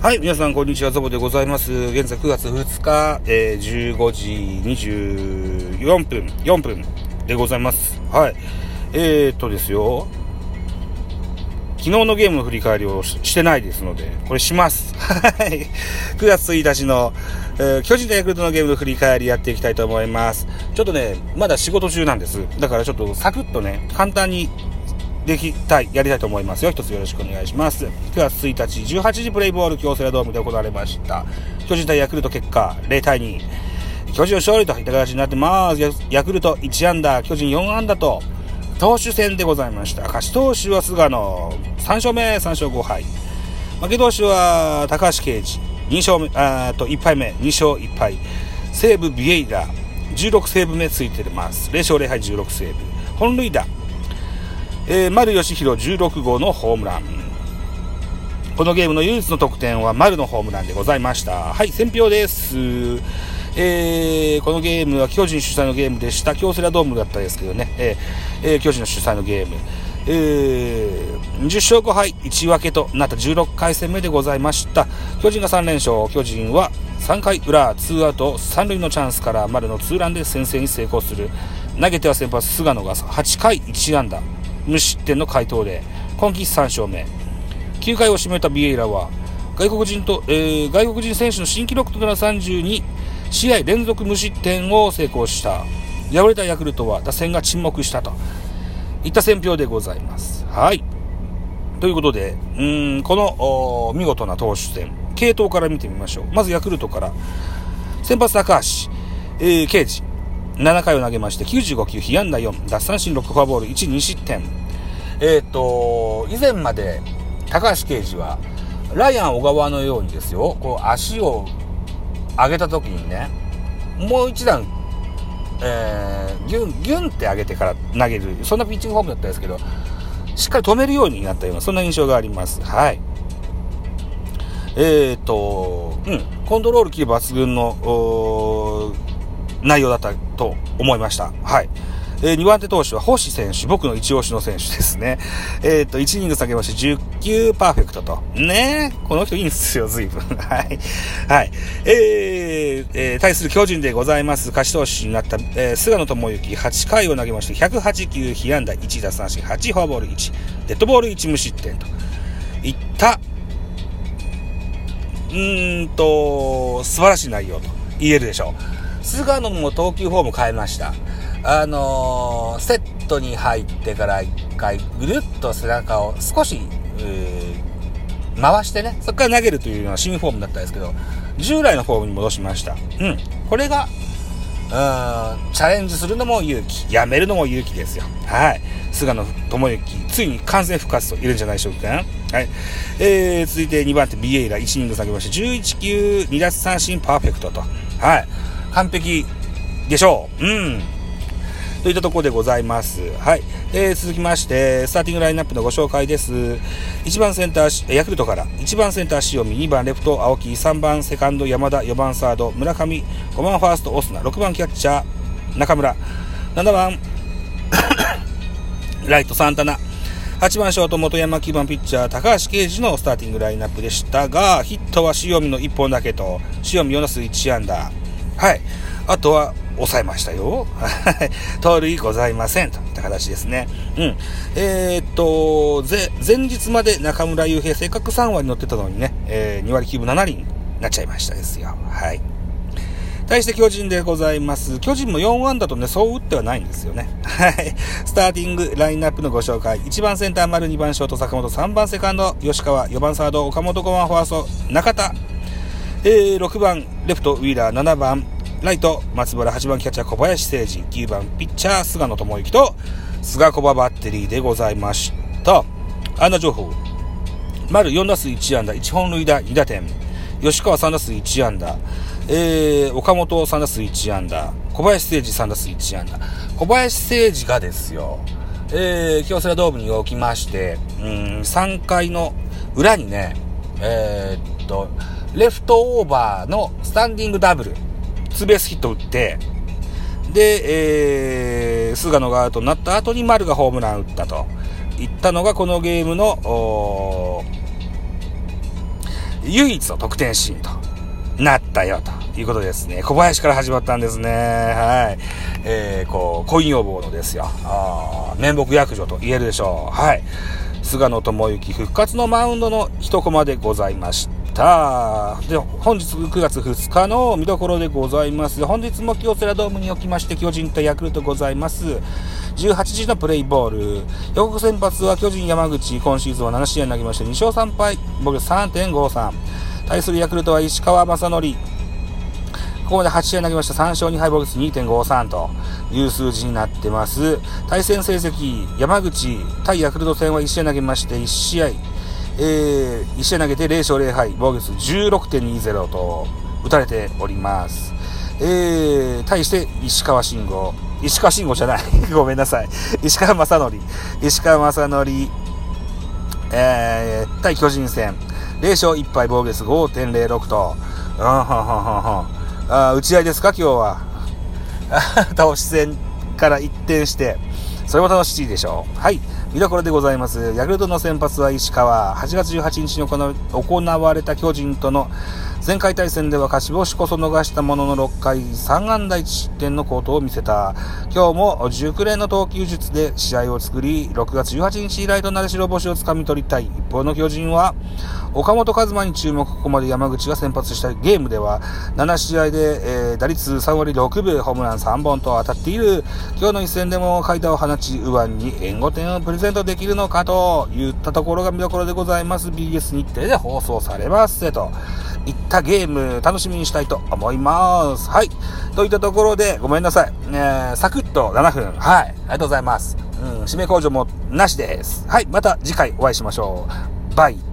はい、皆さん、こんにちは。ゾボでございます。現在9月2日、えー、15時24分、4分でございます。はい。えー、っとですよ。昨日のゲームの振り返りをしてないですので、これします。はい。9月1日の、えー、巨人とヤクルトのゲームの振り返りやっていきたいと思います。ちょっとね、まだ仕事中なんです。だからちょっとサクッとね、簡単にできたい、やりたいと思いますよ。一つよろしくお願いします。9月1日、18時プレイボール京セラドームで行われました。巨人対ヤクルト結果、0対2。巨人勝利といった形になってます。ヤクルト1安打、巨人4安打と、投手戦でございました。勝ち投手は菅野、3勝目、3勝5敗。負け投手は高橋奎二、2勝目、あと1敗目、2勝1敗。西武ビエイラ、16セーブ目ついてます。0勝0敗16セーブ。本塁打、えー、丸義弘16号のホームラン。このゲームの唯一の得点は丸のホームランでございました。はい、選票です。えー、このゲームは巨人主催のゲームでした。京セラドームだったんですけどね、えーえー、巨人の主催のゲーム。えー、10勝5敗1分けとなった16回戦目でございました。巨人が3連勝。巨人は3回裏、ツーアウト3塁のチャンスから丸のツーランで先制に成功する。投げては先発菅野が8回1安打。無失点の回答で今季3勝目。9回を締めたビエイラは外国人と、えー、外国人選手の新記録となる32試合連続無失点を成功した。敗れたヤクルトは打線が沈黙したと。いった選評でございます。はい。ということでうんこの見事な投手戦。系統から見てみましょう。まずヤクルトから。先発高橋、えー、刑事。7回を投げまして95球、被安打4、奪三振6、フォアボール1、2失点。えっ、ー、と、以前まで高橋奎二は、ライアン小川のようにですよ、こう足を上げた時にね、もう一段、えー、ギュン、ギュンって上げてから投げる、そんなピッチングフォームだったんですけど、しっかり止めるようになったような、そんな印象があります。はい。えっ、ー、と、うん、コントロール切り抜群の、内容だったと思いました。はい。えー、2番手投手は星選手、僕の一押しの選手ですね。えっ、ー、と、1イニング下げまして10球パーフェクトと。ねこの人いいんですよ、随分。はい。はい。えー、えー、対する巨人でございます、勝ち投手になった、えー、菅野智之、8回を投げまして、108球、被安打1奪三振、8フォアボール1、デッドボール1無失点と。いった、うーんと、素晴らしい内容と言えるでしょう。菅野も投球フォーム変えました。あのー、セットに入ってから一回ぐるっと背中を少し、回してね、そこから投げるというような新フォームだったんですけど、従来のフォームに戻しました。うん。これが、うん、チャレンジするのも勇気、やめるのも勇気ですよ。はい。菅野智之、ついに完全復活といるんじゃないでしょうか。はい。えー、続いて2番手、ビエイラ、1イニング下げまして、11球、2奪三振、パーフェクトと。はい。完璧でしょう。うん。といったところでございます。はい。えー、続きまして、スターティングラインナップのご紹介です。1番センター、ヤクルトから、1番センター塩見、2番レフト青木、3番セカンド山田、4番サード村上、5番ファーストオスナ、6番キャッチャー中村、7番 ライトサンタナ、8番ショート本山、9番ピッチャー高橋奎二のスターティングラインナップでしたが、ヒットは塩見の1本だけと、塩見4打数1安打。はい。あとは、抑えましたよ。はい。盗塁ございません。といった形ですね。うん。えー、っと、ぜ、前日まで中村悠平、せっかく3割乗ってたのにね、えー、2割9分7厘になっちゃいましたですよ。はい。対して巨人でございます。巨人も4安打とね、そう打ってはないんですよね。はい。スターティングラインナップのご紹介。1番センター丸、2番ショート坂本、3番セカンド吉川、4番サード岡本、5番ファースト中田、えー、6番レフトウィーラー、7番ライト松原、8番キャッチャー小林誠司、9番ピッチャー菅野智之と菅小葉バッテリーでございました。安打情報。丸4打数1安打、1本塁打2打点。吉川3打数1安打。えー、岡本3打数1安打。小林誠司3打数1安打。小林誠司がですよ、えー、京セラドームに置きまして、うん、3回の裏にね、えー、っと、レフトオーバーのスタンディングダブル、ツーベースヒット打って、で、えー、菅野がアウトになった後に丸がホームラン打ったといったのがこのゲームの、唯一の得点シーンとなったよということですね。小林から始まったんですね。はい。えー、こう、コイン予防のですよ。あ面目役所と言えるでしょう。はい。菅野智之復活のマウンドの一コマでございました。で、本日9月2日の見どころでございます。本日も京セラドームにおきまして巨人とヤクルトございます。18時のプレイボール。予告先発は巨人山口。今シーズンは7試合投げまして2勝3敗。僕3.53。対するヤクルトは石川正則。ここまで8試合投げました3勝2敗防御率2.53という数字になってます。対戦成績、山口対ヤクルト戦は1試合投げまして1試合、えー、1試合投げて0勝0敗、防御率16.20と打たれております。えー、対して石川慎吾、石川慎吾じゃない。ごめんなさい。石川正則。石川正則、えー、対巨人戦。0勝1敗防御率5.06と。うん、はんはんはんあ打ち合いですか？今日は。倒し戦から一転して、それも楽しいでしょう。はい。見どころでございます。ヤクルトの先発は石川。8月18日に行われた巨人との前回対戦では勝ち星こそ逃したものの6回3安打1失点の好投を見せた。今日も熟練の投球術で試合を作り、6月18日以来となる白星をつかみ取りたい。一方の巨人は、岡本和真に注目、ここまで山口が先発したゲームでは、7試合で、えー、打率3割6分、ホームラン3本と当たっている。今日の一戦でも階段を放ち、右腕に援護点をプレゼントできるのかといったところが見どころでございます。BS 日程で放送されますと。いったゲーム楽しみにしたいと思います。はい。といったところで、ごめんなさい。えー、サクッと7分。はい。ありがとうございます。うん、締め工場もなしです。はい。また次回お会いしましょう。バイ。